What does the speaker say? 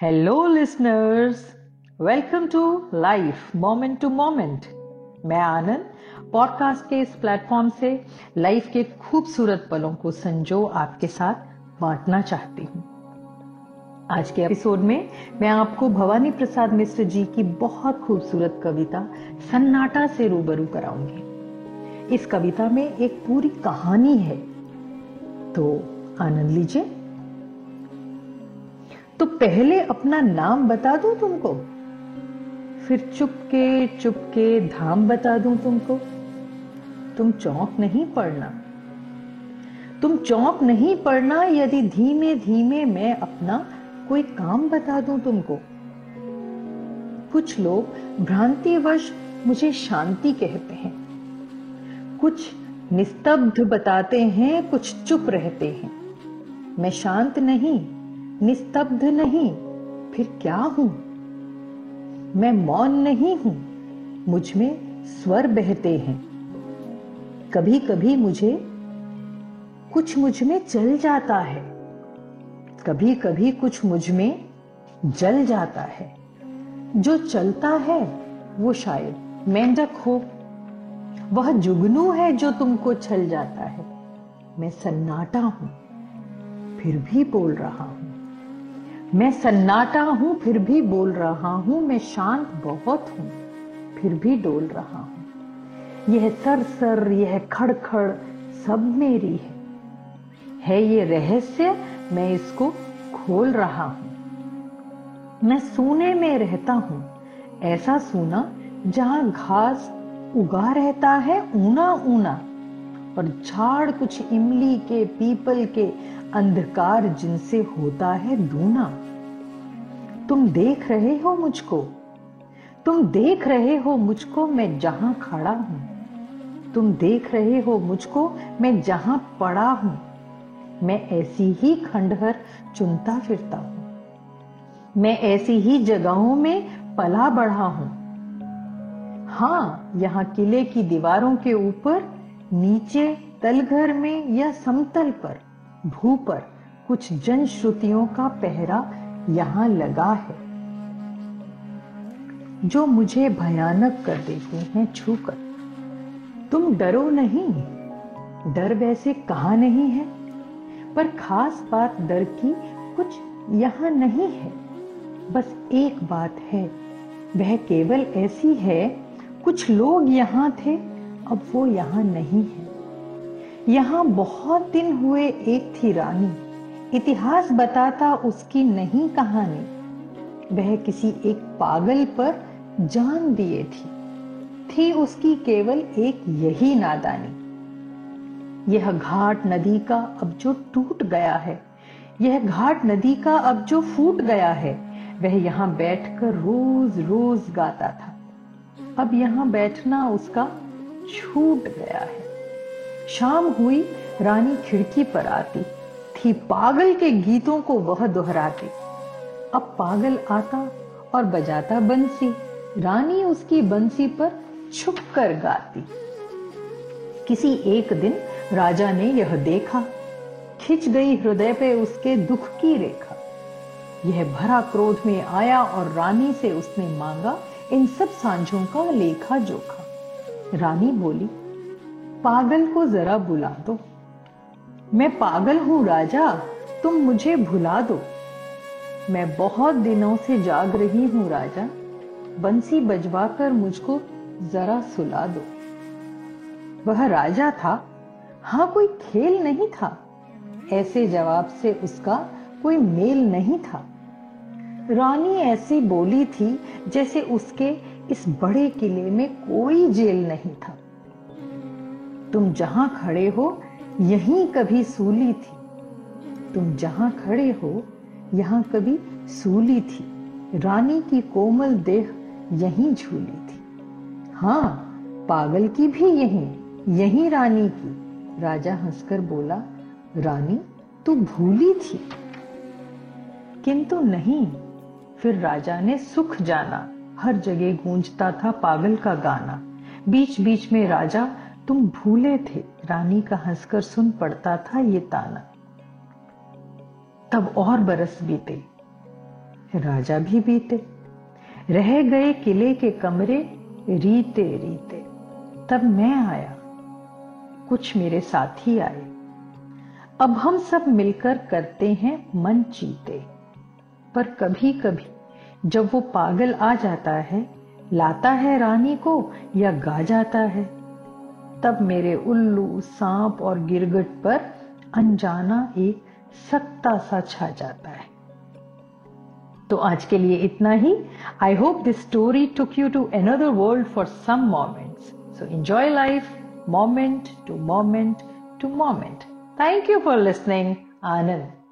Hello listeners welcome to life moment to moment मैं Anand podcast के इस प्लेटफॉर्म से लाइफ के खूबसूरत पलों को संजो आपके साथ बांटना चाहती हूँ। आज के एपिसोड में मैं आपको भवानी प्रसाद मिश्र जी की बहुत खूबसूरत कविता सन्नाटा से रूबरू कराऊँगी। इस कविता में एक पूरी कहानी है। तो आनंद लीजिए। तो पहले अपना नाम बता दूँ तुमको? फिर चुपके चुपके धाम बता दूँ तुमको? तुम चौंक नहीं पड़ना। तुम चौंक नहीं पड़ना यदि धीमे धीमे मैं अपना कोई काम बता दूँ तुमको। कुछ लोग भ्रांतिवश मुझे शांति कहते हैं। कुछ निस्तब्ध बताते हैं, कुछ चुप रहते हैं। मैं शांत नहीं निस्तब्ध नहीं, फिर क्या हूँ? मैं मौन नहीं हूँ, मुझमें स्वर बहते हैं। कभी कभी मुझे कुछ मुझमें चल जाता है। कभी कभी कुछ मुझमें जल जाता है। जो चलता है, वो शायद मेंढक हो। वह जुगनू है जो तुमको छल जाता है। मैं सन्नाटा हूँ, फिर भी बोल रहा हूँ। मैं सन्नाटा हूँ, फिर भी बोल रहा हूँ, मैं शांत बहुत हूँ, फिर भी डोल रहा हूँ। यह सर सर यह खड़खड़ सब मेरी है। है ये रहस्य, मैं इसको खोल रहा हूँ। मैं सोने में रहता हूँ, ऐसा सोना जहाँ घास उगा रहता है, ऊना ऊना। और झाड़ कुछ इमली के, पीपल के अंधकार जिनसे होता है दूना तुम देख रहे हो मुझको। तुम देख रहे हो मुझको मैं जहाँ खड़ा हूँ। तुम देख रहे हो मुझको मैं जहाँ पड़ा हूँ। मैं ऐसी ही खंडहर चुनता फिरता हूँ। मैं ऐसी ही जगहों में पला बढ़ा हूँ। हाँ यहाँ किले की दीवारों के ऊपर नीचे तलघर में या समतल पर भू पर कुछ जन श्रुतियों का पहरा यहाँ लगा है। जो मुझे भयानक कर देते हैं छूकर। तुम डरो नहीं। डर वैसे कहा नहीं है? पर खास बात डर की कुछ यहाँ नहीं है। बस एक बात है, वह केवल ऐसी है, कुछ लोग यहाँ थे। अब वो यहाँ नहीं है। यहाँ बहुत दिन हुए एक थी रानी। इतिहास बताता उसकी नहीं कहानी। वह किसी एक पागल पर जान दिए थी। थी उसकी केवल एक यही नादानी। यह घाट नदी का अब जो टूट गया है, यह घाट नदी का अब जो फूट गया है, वह यहाँ बैठकर रोज रोज गाता था। अब यहाँ बैठना उसका छूट गया है। शाम हुई, रानी खिड़की पर आती। थी पागल के गीतों को वह दोहराती। अब पागल आता और बजाता बंसी। रानी उसकी बंसी पर छुप कर गाती। किसी एक दिन राजा ने यह देखा। खिंच गई हृदय पे उसके दुख की रेखा। यह भरा क्रोध में आया और रानी से उसने मांगा, इन सब सांझों का लेखा जोखा। रानी बोली, पागल को जरा बुला दो। मैं पागल हूँ राजा, तुम मुझे भुला दो। मैं बहुत दिनों से जाग रही हूँ राजा, बंसी बजवाकर मुझको जरा सुला दो। वह राजा था। हाँ कोई खेल नहीं था। ऐसे जवाब से उसका कोई मेल नहीं था। रानी ऐसी बोली थी जैसे उसके इस बड़े किले में कोई जेल नहीं था। तुम जहाँ खड़े हो, यहीं कभी सूली थी। तुम जहाँ खड़े हो, यहाँ कभी सूली थी। रानी की कोमल देह यहीं झूली थी। हाँ पागल की भी यहीं यहीं रानी की। राजा हंसकर बोला, रानी, तू भूली थी? किंतु नहीं, फिर राजा ने सुख जाना। हर जगह गूंजता था पागल का गाना। बीच बीच में राजा, तुम भूले थे, रानी का हंसकर सुन पड़ता था ये ताना। तब और बरस बीते। राजा भी बीते। रह गए किले के कमरे, रीते रीते। तब मैं आया। कुछ मेरे साथी आए। अब हम सब मिलकर करते हैं मन चीते। पर कभी कभी जब वो पागल आ जाता है, लाता है रानी को या गा जाता है, तब मेरे उल्लू, सांप और गिरगट पर अनजाना एक सत्ता सा छा जाता है। तो आज के लिए इतना ही। I hope this story took you to another world for some moments so enjoy life moment to moment to moment thank you for listening Anand